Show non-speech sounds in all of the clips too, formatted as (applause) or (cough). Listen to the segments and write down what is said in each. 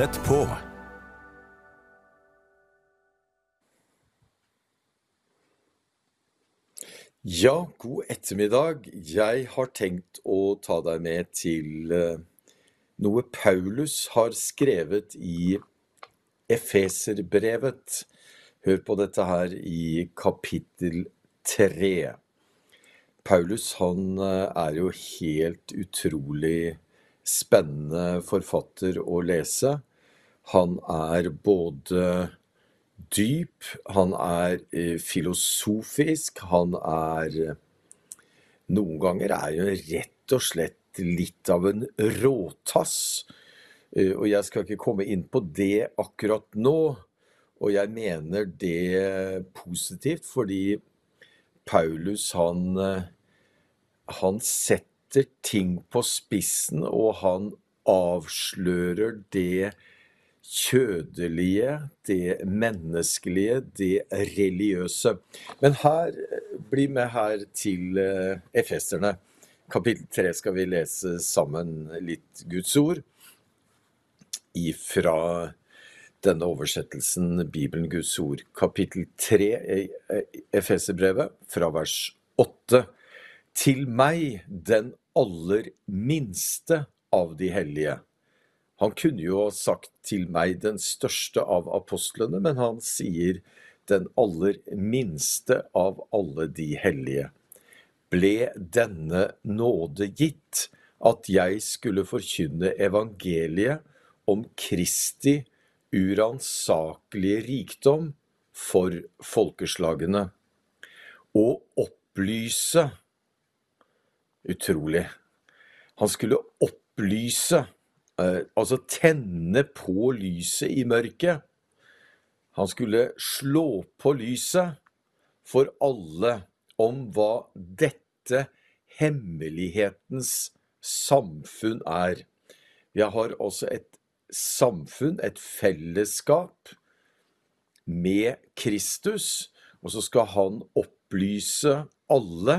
Tett på. Ja, god ettermiddag. Jeg har tenkt å ta deg med til eh, noe Paulus har skrevet i Efeserbrevet. Hør på dette her i kapittel tre. Paulus han eh, er jo helt utrolig spennende forfatter å lese. Han er både dyp, han er eh, filosofisk, han er eh, Noen ganger er jo rett og slett litt av en råtass. Eh, og jeg skal ikke komme inn på det akkurat nå. Og jeg mener det positivt, fordi Paulus han, han setter ting på spissen, og han avslører det kjødelige, det menneskelige, det religiøse. Men her, bli med her til eh, Efesterne. Kapittel tre skal vi lese sammen litt Guds ord ifra denne oversettelsen, Bibelen Guds ord. Kapittel tre i Efeserbrevet, fra vers åtte. Til meg, den aller minste av de hellige han kunne jo ha sagt til meg den største av apostlene, men han sier den aller minste av alle de hellige. Ble denne nåde gitt at jeg skulle forkynne evangeliet om Kristi uransakelige rikdom for folkeslagene, og opplyse Utrolig. Han skulle opplyse altså tenne på lyset i mørket. Han skulle slå på lyset for alle om hva dette hemmelighetens samfunn er. Vi har også et samfunn, et fellesskap, med Kristus, og så skal han opplyse alle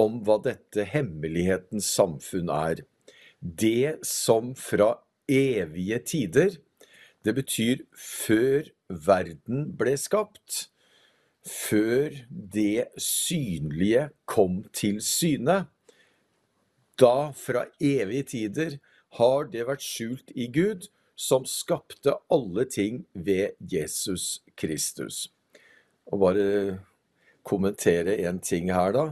om hva dette hemmelighetens samfunn er det som fra evige tider. Det betyr før verden ble skapt. Før det synlige kom til syne. Da, fra evige tider, har det vært skjult i Gud, som skapte alle ting ved Jesus Kristus. Og bare kommentere en ting her, da,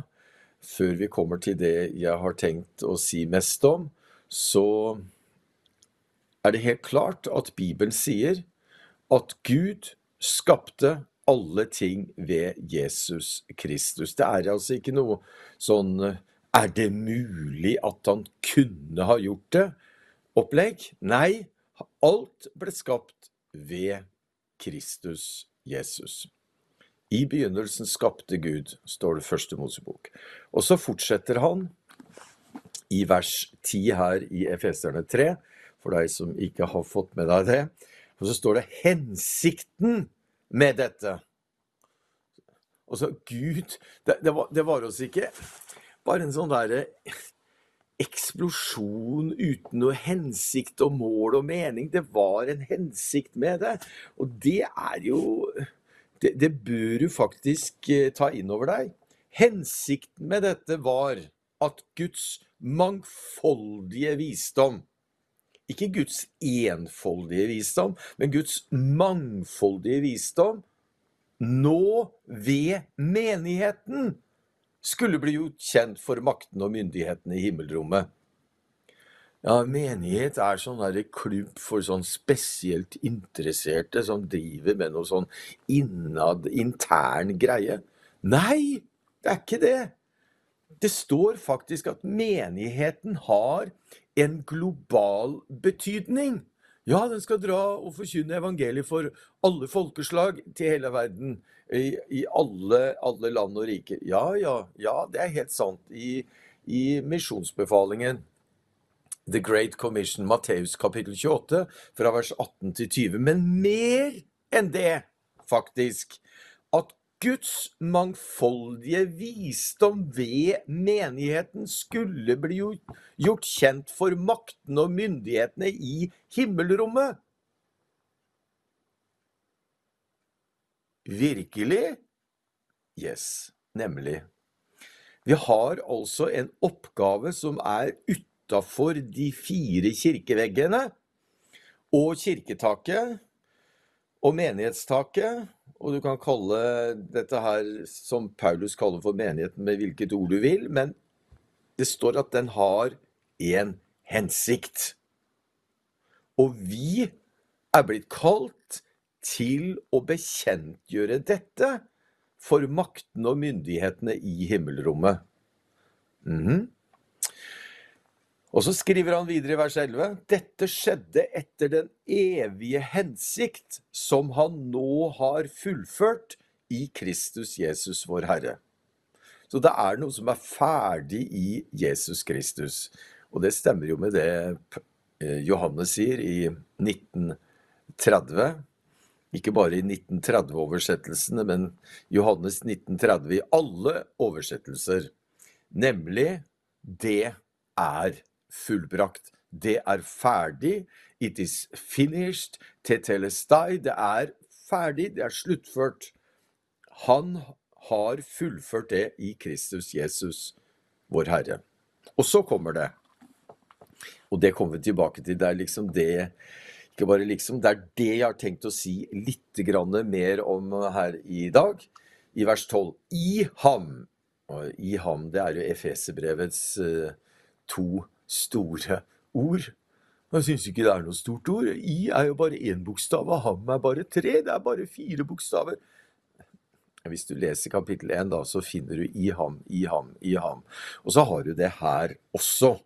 før vi kommer til det jeg har tenkt å si mest om så er det helt klart at Bibelen sier at Gud skapte alle ting ved Jesus Kristus. Det er altså ikke noe sånn Er det mulig at han kunne ha gjort det? Opplegg? Nei, alt ble skapt ved Kristus Jesus. I begynnelsen skapte Gud, står det første Mosebok. Og så fortsetter han i vers 10 her i Efeserne 3, for deg som ikke har fått med deg det. Og så står det 'hensikten med dette'. Altså, Gud Det, det, var, det var oss ikke bare en sånn derre eksplosjon uten noe hensikt og mål og mening. Det var en hensikt med det. Og det er jo Det, det bør du faktisk eh, ta inn over deg. Hensikten med dette var at Guds mangfoldige visdom Ikke Guds enfoldige visdom, men Guds mangfoldige visdom nå ved menigheten skulle bli gjort kjent for maktene og myndighetene i himmelrommet. Ja, menighet er sånn der klubb for sånn spesielt interesserte som driver med noe sånn innad, intern greie. Nei, det er ikke det. Det står faktisk at menigheten har en global betydning. Ja, den skal dra og forkynne evangeliet for alle folkeslag til hele verden. I, i alle, alle, land og riker. Ja, ja, ja, det er helt sant. I, i misjonsbefalingen The Great Commission, Matteus kapittel 28, fra vers 18 til 20. Men mer enn det, faktisk. At Guds mangfoldige visdom ved menigheten skulle bli gjort kjent for maktene og myndighetene i himmelrommet. Virkelig? Yes, nemlig. Vi har altså en oppgave som er utafor de fire kirkeveggene og kirketaket og menighetstaket, og du kan kalle dette her som Paulus kaller for menigheten med hvilket ord du vil, men det står at den har en hensikt. Og vi er blitt kalt til å bekjentgjøre dette for maktene og myndighetene i himmelrommet. Mhm. Og så skriver han videre i vers 11.: Dette skjedde etter den evige hensikt som han nå har fullført i Kristus Jesus, vår Herre. Så det er noe som er ferdig i Jesus Kristus. Og det stemmer jo med det eh, Johannes sier i 1930. Ikke bare i 1930-oversettelsene, men Johannes 1930 i alle oversettelser. Nemlig det er fullbrakt. Det er ferdig. It is finished. Tetelestai. Det er ferdig. Det er sluttført. Han har fullført det i Kristus Jesus, vår Herre. Og så kommer det. Og det kommer vi tilbake til. Det er liksom det ikke bare liksom, Det er det jeg har tenkt å si litt mer om her i dag. I vers 12. I ham. Og I ham, det er jo Efeserbrevets uh, to store ord. Jeg syns ikke det er noe stort ord. I er jo bare én bokstav, og ham er bare tre. Det er bare fire bokstaver. Hvis du leser kapittel 1, da, så finner du i ham, i ham, i ham. Og så har du det her også.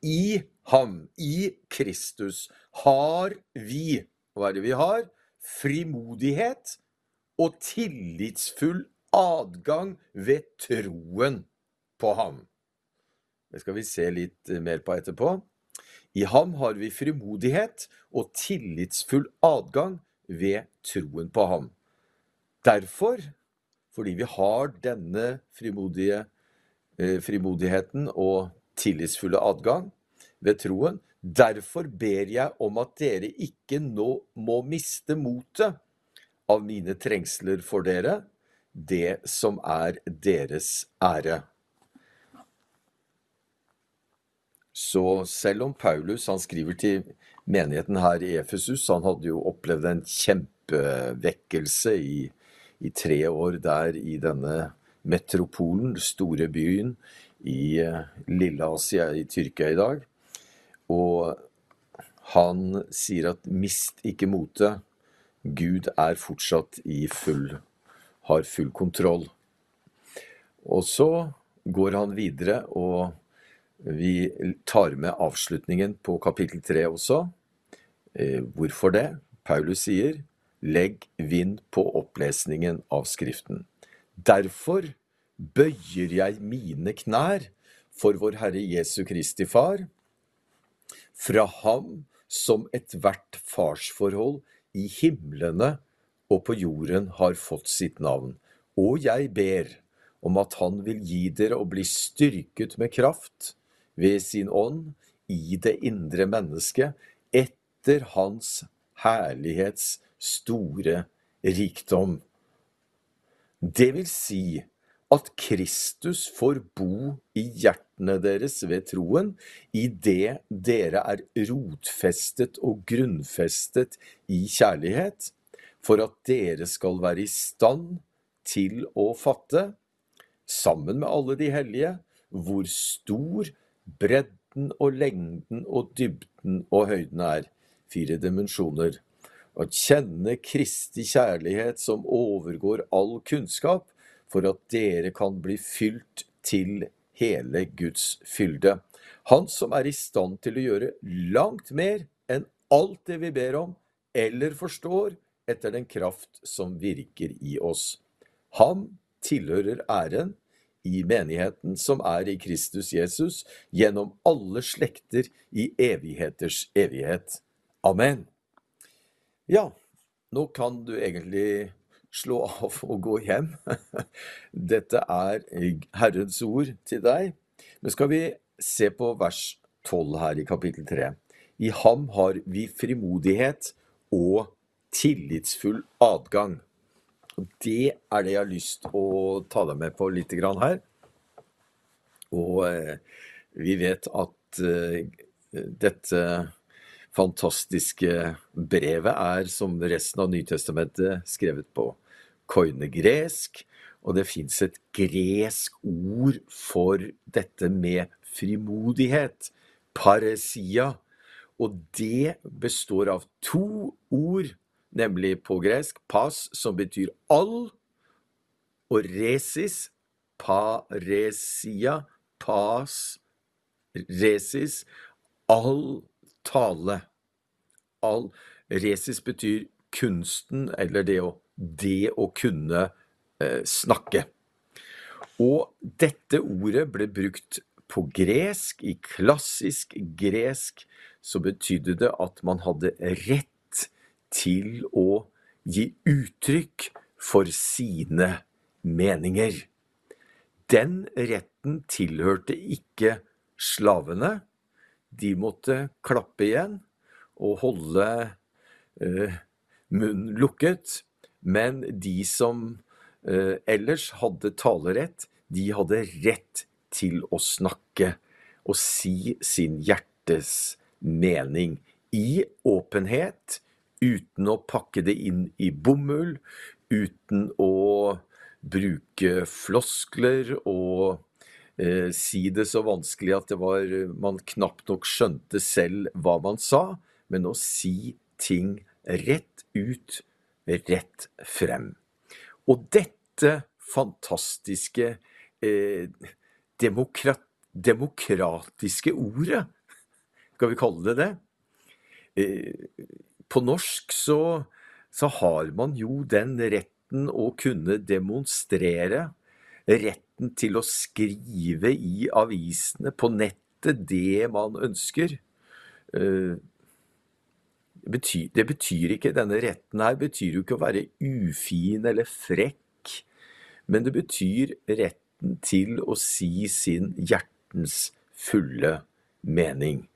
I ham, i Kristus, har vi Hva er det vi har? Frimodighet og tillitsfull adgang ved troen på ham. Det skal vi se litt mer på etterpå. I ham har vi frimodighet og tillitsfull adgang ved troen på ham. Derfor, fordi vi har denne frimodige, eh, frimodigheten og tillitsfulle adgang ved troen. Derfor ber jeg om at dere ikke nå må miste motet av mine trengsler for dere, det som er deres ære. Så selv om Paulus han skriver til menigheten her i Efesus, han hadde jo opplevd en kjempevekkelse i, i tre år der i denne metropolen, store byen, i eh, Lille-Asia, i Tyrkia i dag. Og han sier at 'mist ikke motet'. Gud er fortsatt i full har full kontroll. Og så går han videre, og vi tar med avslutningen på kapittel tre også. Eh, hvorfor det? Paulus sier 'legg vind på opplesningen av Skriften'. Derfor bøyer jeg mine knær for vår Herre Jesu Kristi Far, fra ham som ethvert farsforhold i himlene og på jorden har fått sitt navn. Og jeg ber om at Han vil gi dere å bli styrket med kraft ved sin ånd i det indre mennesket, etter Hans herlighets store rikdom. Det vil si at Kristus får bo i hjertene deres ved troen, idet dere er rotfestet og grunnfestet i kjærlighet, for at dere skal være i stand til å fatte, sammen med alle de hellige, hvor stor bredden og lengden og dybden og høyden er, fire dimensjoner, Å kjenne Kristi kjærlighet som overgår all kunnskap, for at dere kan bli fylt til hele Guds fylde. Han som er i stand til å gjøre langt mer enn alt det vi ber om eller forstår, etter den kraft som virker i oss. Ham tilhører æren i menigheten som er i Kristus Jesus, gjennom alle slekter i evigheters evighet. Amen. Ja, nå kan du egentlig slå av og gå hjem. (laughs) Dette er Herrens ord til deg. Men skal vi se på vers 12 her i kapittel 3. I ham har vi frimodighet og tillitsfull adgang. Og det er det jeg har lyst å ta deg med på litt grann her. Og eh, vi vet at eh, dette fantastiske brevet er, som resten av Nytestamentet, skrevet på koinegresk. Og det fins et gresk ord for dette med frimodighet. Paresia. Og det består av to ord, nemlig på gresk pas, som betyr all, og resis, paresia, pas, resis, all tale. All resis betyr kunsten, eller det å, det å kunne eh, snakke. Og dette ordet ble brukt på gresk, i klassisk gresk, så betydde det at man hadde rett til å gi uttrykk for sine meninger. Den retten tilhørte ikke slavene. De måtte klappe igjen og holde eh, munnen lukket. Men de som eh, ellers hadde talerett, de hadde rett til å snakke og si sin hjertes mening i åpenhet, uten å pakke det inn i bomull, uten å bruke floskler og eh, si det så vanskelig at det var, man knapt nok skjønte selv hva man sa, men å si ting rett ut, rett frem. Og dette fantastiske eh, demokrat, demokratiske ordet, skal vi kalle det det, eh, på norsk så, så har man jo den retten å kunne demonstrere, retten til å skrive i avisene, på nettet, det man ønsker. Eh, det betyr ikke, Denne retten her betyr jo ikke å være ufin eller frekk, men det betyr retten til å si sin hjertens fulle mening.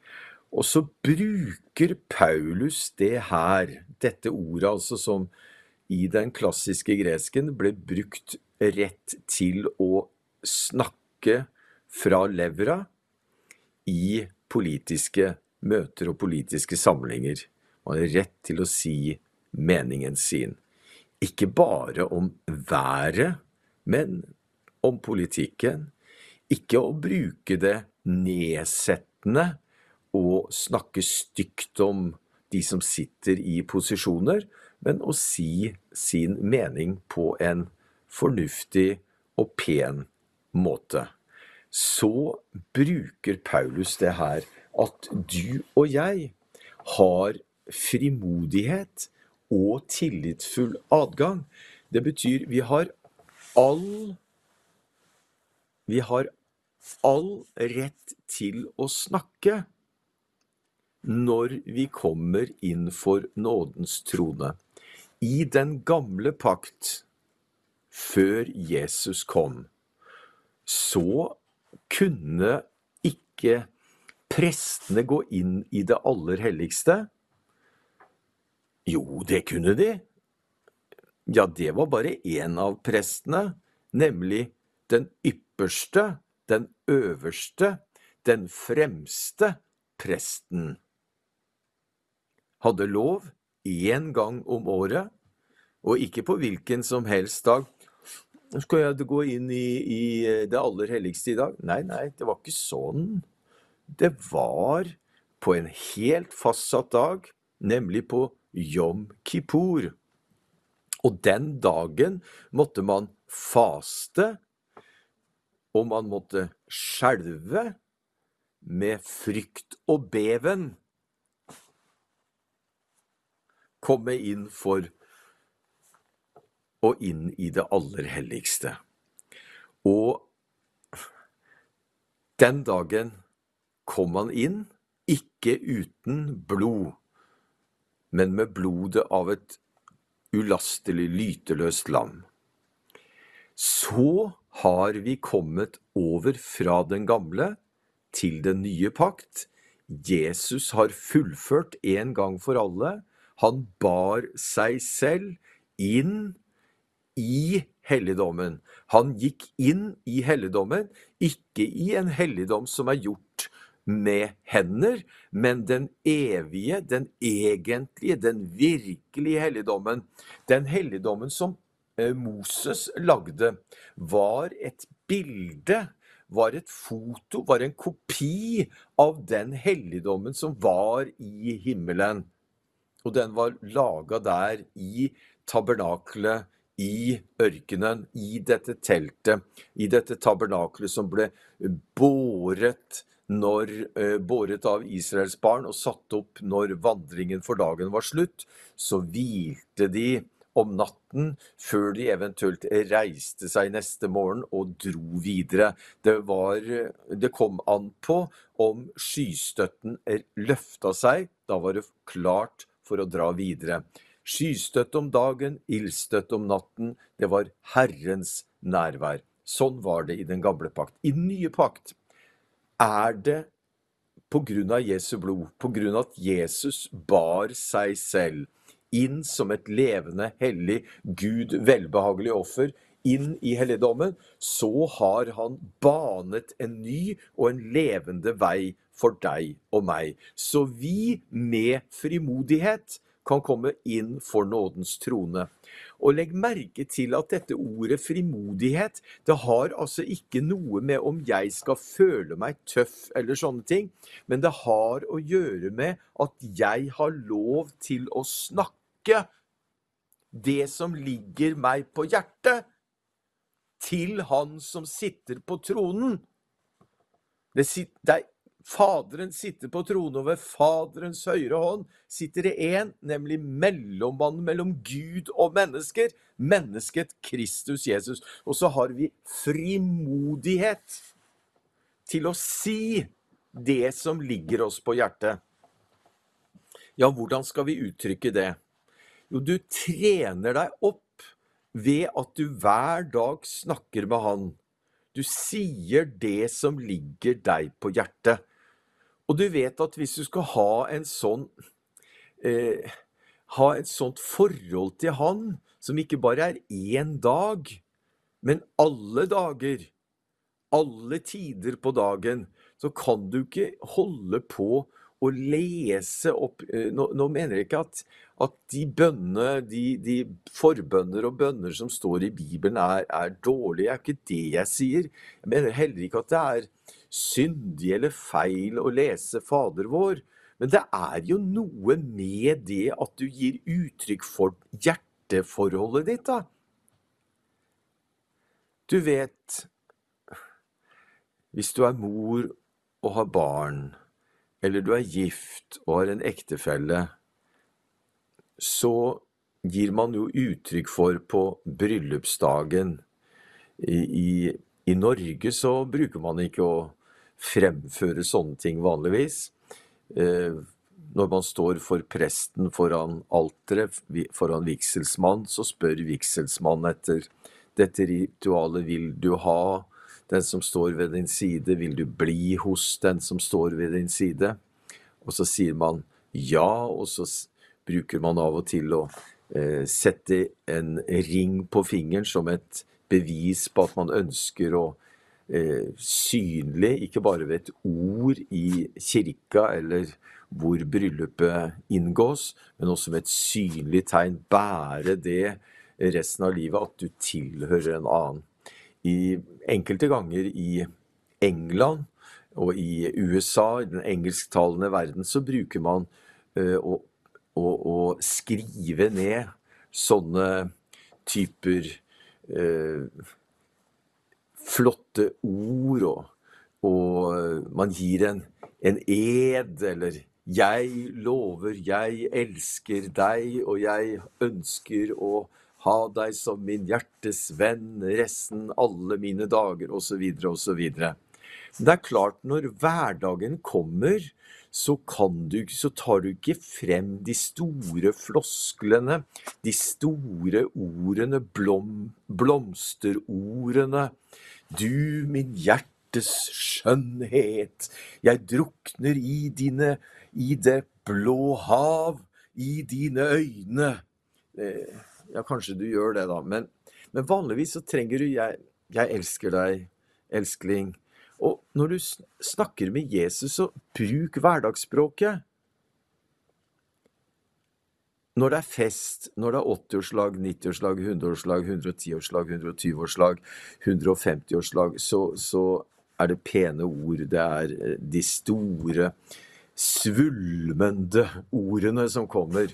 Og så bruker Paulus det her, dette ordet altså som i den klassiske gresken ble brukt rett til å snakke fra levra i politiske møter og politiske samlinger. Man har rett til å si meningen sin. Ikke bare om været, men om politikken. Ikke å bruke det nedsettende og snakke stygt om de som sitter i posisjoner, men å si sin mening på en fornuftig og pen måte. Så bruker Paulus det her at du og jeg har frimodighet og tillitsfull adgang. Det betyr vi har all Vi har all rett til å snakke når vi kommer inn for nådens trone i den gamle pakt, før Jesus kom, så kunne ikke prestene gå inn i det aller helligste. Jo, det kunne de. Ja, det var bare én av prestene, nemlig den ypperste, den øverste, den fremste presten. Hadde lov én gang om året, og ikke på hvilken som helst dag. Skal jeg gå inn i, i det aller helligste i dag? Nei, nei, det var ikke sånn. Det var på en helt fastsatt dag, nemlig på Jom Kippur. Og den dagen måtte man faste, og man måtte skjelve med frykt og beven komme inn for og inn i det aller helligste. Og den dagen kom han inn, ikke uten blod, men med blodet av et ulastelig, lyteløst lam. Så har vi kommet over fra den gamle til den nye pakt. Jesus har fullført en gang for alle han bar seg selv inn i helligdommen. Han gikk inn i helligdommen, ikke i en helligdom som er gjort med hender, men den evige, den egentlige, den virkelige helligdommen. Den helligdommen som eh, Moses lagde, var et bilde, var et foto, var en kopi av den helligdommen som var i himmelen. Og den var laga der i tabernakelet i ørkenen, i dette teltet, i dette tabernakelet som ble båret når, eh, båret av Israels barn og satt opp når vandringen for dagen var slutt, så hvilte de om natten før de eventuelt reiste seg neste morgen og dro videre. Det, var, det kom an på om skystøtten løfta seg. Da var det klart for å dra videre. Skystøtt om dagen, ildstøtte om natten. Det var Herrens nærvær. Sånn var det i den gamle pakt. I den nye pakt er det på grunn av Jesu blod, på grunn av at Jesus bar seg selv inn som et levende, hellig, Gud velbehagelig offer inn i helligdommen, så har han banet en ny og en levende vei for deg og meg. Så vi med frimodighet kan komme inn for nådens trone. Og legg merke til at dette ordet frimodighet, det har altså ikke noe med om jeg skal føle meg tøff eller sånne ting, men det har å gjøre med at jeg har lov til å snakke det som ligger meg på hjertet, til han som sitter på tronen. Det, er Faderen sitter på tronen, ved Faderens høyre hånd sitter det én, nemlig mellommannen mellom Gud og mennesker, mennesket Kristus Jesus. Og så har vi frimodighet til å si det som ligger oss på hjertet. Ja, hvordan skal vi uttrykke det? Jo, du trener deg opp ved at du hver dag snakker med Han. Du sier det som ligger deg på hjertet. Og du vet at hvis du skal ha en sånn eh, Ha et sånt forhold til han, som ikke bare er én dag, men alle dager, alle tider på dagen, så kan du ikke holde på å lese opp eh, Nå, nå mener jeg ikke at, at de bønnene, de, de, forbønner og bønner som står i Bibelen, er, er dårlige. Det er ikke det jeg sier. Jeg mener heller ikke at det er syndig eller feil å lese Fader vår, men det er jo noe med det at du gir uttrykk for hjerteforholdet ditt, da. Du vet Hvis du er mor og har barn, eller du er gift og har en ektefelle, så gir man jo uttrykk for på bryllupsdagen i, i, i Norge så bruker man ikke å fremføre sånne ting vanligvis. Eh, når man står for presten foran alteret, foran vigselsmann, så spør vigselsmannen etter dette ritualet vil du ha. Den som står ved din side, vil du bli hos den som står ved din side? Og så sier man ja, og så bruker man av og til å eh, sette en ring på fingeren som et bevis på at man ønsker å synlig, ikke bare ved et ord i kirka eller hvor bryllupet inngås, men også med et synlig tegn. Bære det resten av livet at du tilhører en annen. I enkelte ganger i England og i USA, i den engelsktalende verden, så bruker man uh, å, å, å, skrive ned sånne typer uh, flotte ord, og, og man gir en, en ed, eller 'jeg lover, jeg elsker deg, og jeg ønsker å ha deg som min hjertes venn resten alle mine dager', osv., osv. Det er klart, når hverdagen kommer, så, du, så, tar du ikke frem de store flosklene, de store ordene, blom, blomsterordene. Du, min hjertes skjønnhet, jeg drukner i dine, i det blå hav, i dine øyne. Eh, ja, kanskje du gjør det, da, men Men vanligvis så trenger du jeg, 'jeg elsker deg', 'elskling'. Og når du snakker med Jesus, så bruk hverdagsspråket. Når det er fest, når det er 80-årslag, 90-årslag, 100-årslag, 110-årslag, 120-årslag, 150-årslag, så, så er det pene ord. Det er eh, de store, svulmende ordene som kommer.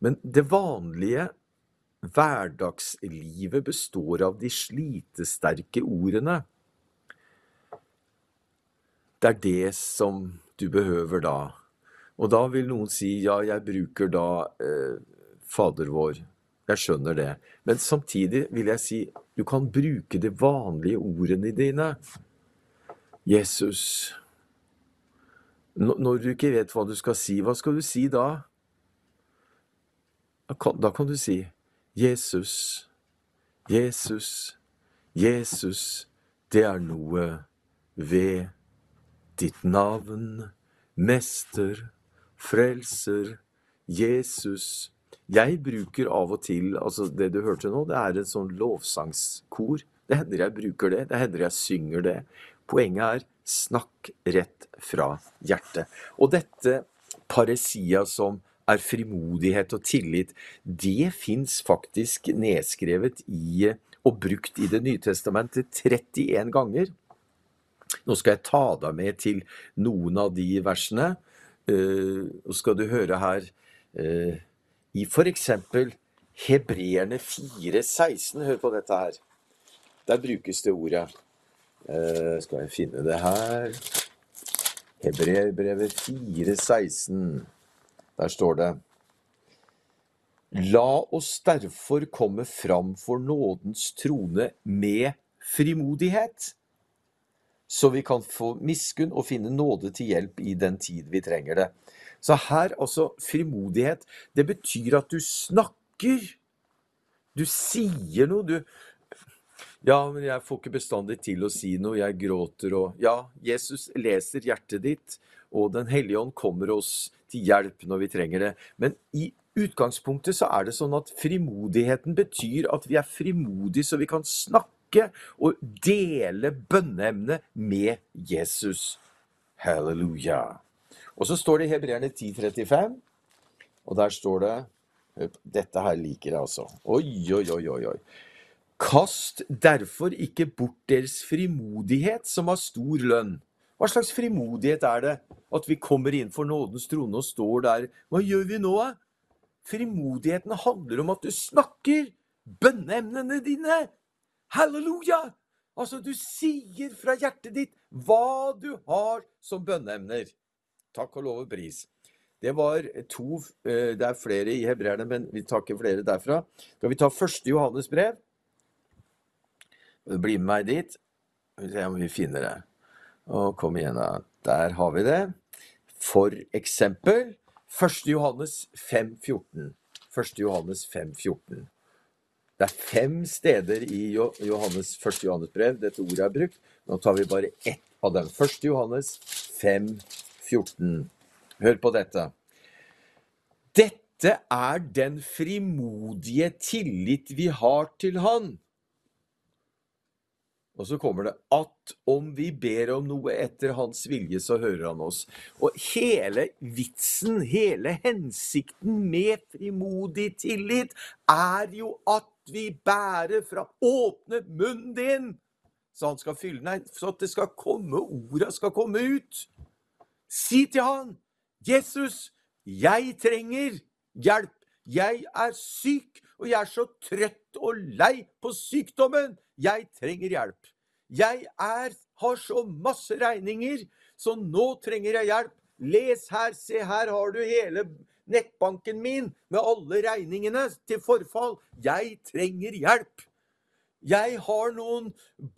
Men det vanlige hverdagslivet består av de slitesterke ordene. Det er det som du behøver da. Og da vil noen si ja, jeg bruker da eh, Fader vår. Jeg skjønner det. Men samtidig vil jeg si du kan bruke de vanlige ordene dine. Jesus. Når du ikke vet hva du skal si, hva skal du si da? Da kan du si Jesus, Jesus, Jesus, det er noe ved ditt navn, mester, frelser, Jesus. Jeg bruker av og til altså Det du hørte nå, det er en sånn lovsangskor. Det hender jeg bruker det, det hender jeg synger det. Poenget er snakk rett fra hjertet. Og dette paresia som er frimodighet og tillit, det fins faktisk nedskrevet i og brukt i Det nye testamentet 31 ganger. Nå skal jeg ta deg med til noen av de versene. Uh, skal du høre her uh, i f.eks. Hebreerne 4,16. Hør på dette her. Der brukes det ordet. Uh, skal jeg finne det her Hebreerbrevet 4,16. Der står det La oss derfor komme fram for nådens trone med frimodighet, så vi kan få miskunn og finne nåde til hjelp i den tid vi trenger det. Så her, altså, frimodighet, det betyr at du snakker. Du sier noe. Du, ja, men jeg får ikke bestandig til å si noe, jeg gråter og Ja, Jesus leser hjertet ditt, og Den hellige ånd kommer oss til hjelp når vi trenger det. Men i utgangspunktet så er det sånn at frimodigheten betyr at vi er frimodige så vi kan snakke og dele bønneemnet med Jesus. Halleluja. Og så står det i Hebreerne 10.35, og der står det Dette her liker jeg altså. Oi, oi, oi, oi. oi. Kast derfor ikke bort deres frimodighet, som har stor lønn. Hva slags frimodighet er det? At vi kommer inn for nådens trone og står der. Hva gjør vi nå, da? Frimodigheten handler om at du snakker bønneemnene dine. Halleluja! Altså, du sier fra hjertet ditt hva du har som bønneemner. Takk og lov og pris. Det var to eh, Det er flere i hebreerne, men vi tar ikke flere derfra. Skal vi ta første Johannes brev? Bli med meg dit. Vi se om vi finner det. Og kom igjen, da. Der har vi det. For eksempel 1. Johannes 5,14. 1. Johannes 5,14. Det er fem steder i Johannes 1. Johannes brev dette ordet er brukt. Nå tar vi bare ett av dem. 1. Johannes 5, 14. Hør på dette. Dette er den frimodige tillit vi har til Han og så kommer det at om vi ber om noe etter hans vilje, så hører han oss. Og hele vitsen, hele hensikten med frimodig tillit, er jo at vi bærer fra Åpne munnen din! Så han skal fylle Nei, så at det skal komme, orda skal komme ut. Si til han, Jesus, jeg trenger hjelp. Jeg er syk, og jeg er så trøtt og lei på sykdommen. Jeg trenger hjelp. Jeg er, har så masse regninger, så nå trenger jeg hjelp. Les her, se her har du hele nettbanken min med alle regningene til forfall. Jeg trenger hjelp. Jeg har noen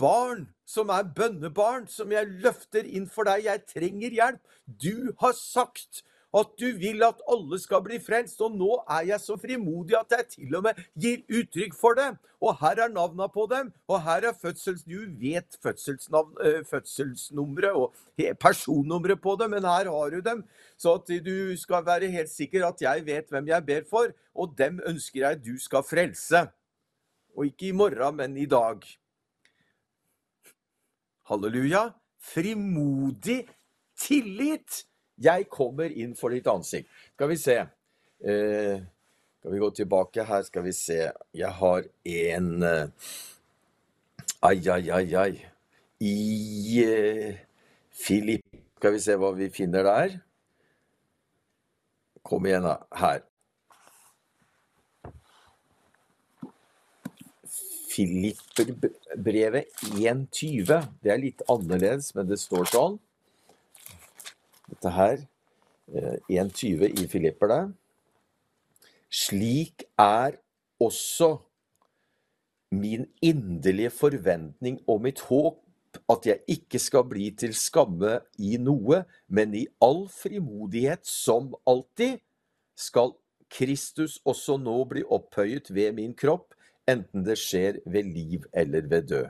barn som er bønnebarn, som jeg løfter inn for deg. Jeg trenger hjelp. Du har sagt at du vil at alle skal bli frelst. Og nå er jeg så frimodig at jeg til og med gir uttrykk for det. Og her er navna på dem, og her er fødsels... Du vet øh, fødselsnummeret og personnummeret på dem, men her har du dem. Så at du skal være helt sikker at jeg vet hvem jeg ber for, og dem ønsker jeg du skal frelse. og ikke i morgen, men i dag. Halleluja. Frimodig tillit. Jeg kommer inn for ditt ansikt. Skal vi se. Eh, skal vi gå tilbake her, skal vi se. Jeg har en eh, Ai, ai, ai, ai. I eh, Filipp Skal vi se hva vi finner der. Kom igjen, da. Her. Filipperbrevet 1.20. Det er litt annerledes, men det står sånn. Dette her. 1.20 i Filipperne. Slik er også min inderlige forventning og mitt håp at jeg ikke skal bli til skamme i noe, men i all frimodighet som alltid skal Kristus også nå bli opphøyet ved min kropp, enten det skjer ved liv eller ved død.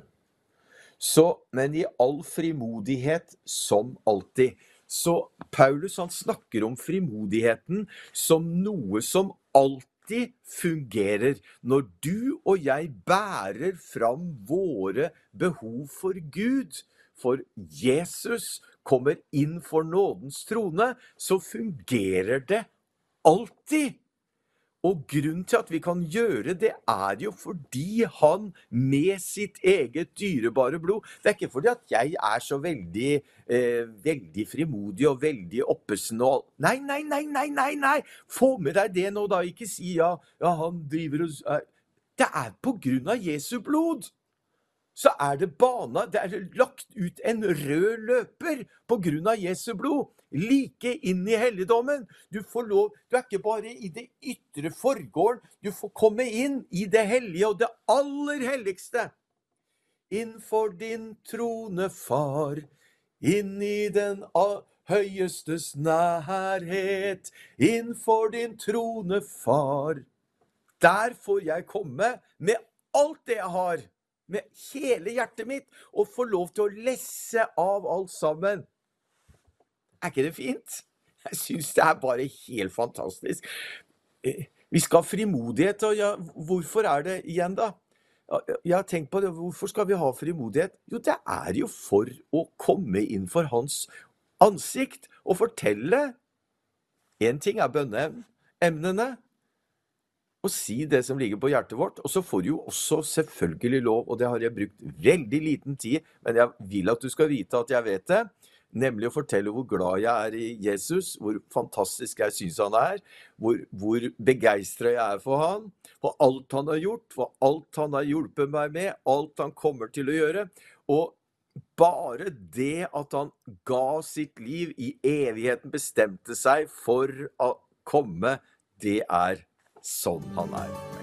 Så, men i all frimodighet som alltid. Så Paulus han snakker om frimodigheten som noe som alltid fungerer når du og jeg bærer fram våre behov for Gud. For Jesus kommer inn for nådens trone, så fungerer det alltid. Og grunnen til at vi kan gjøre det, er jo fordi han med sitt eget dyrebare blod Det er ikke fordi at jeg er så veldig, eh, veldig frimodig og veldig oppesen og Nei, nei, nei, nei, nei! nei! Få med deg det nå, da. Ikke si ja, ja han driver og Det er på grunn av Jesu blod! Så er det bana Det er lagt ut en rød løper av Jesu blod. Like inn i helligdommen. Du får lov Du er ikke bare i det ytre forgården. Du får komme inn i det hellige og det aller helligste. Innfor din trone, far, inn i den høyestes nærhet. Innfor din trone, far. Der får jeg komme med alt det jeg har med hele hjertet mitt og få lov til å lesse av alt sammen. Er ikke det fint? Jeg syns det er bare helt fantastisk. Eh, vi skal ha frimodighet, og ja, hvorfor er det igjen, da? Jeg har tenkt på det, Hvorfor skal vi ha frimodighet? Jo, det er jo for å komme inn for hans ansikt og fortelle. Én ting er bønneemnene, og si det som ligger på hjertet vårt. Og så får du jo også selvfølgelig lov, og det har jeg brukt veldig liten tid, men jeg vil at du skal vite at jeg vet det, nemlig å fortelle hvor glad jeg er i Jesus, hvor fantastisk jeg syns han er, hvor, hvor begeistra jeg er for han, for alt han har gjort, for alt han har hjulpet meg med, alt han kommer til å gjøre. Og bare det at han ga sitt liv i evigheten, bestemte seg for å komme, det er sånn han er.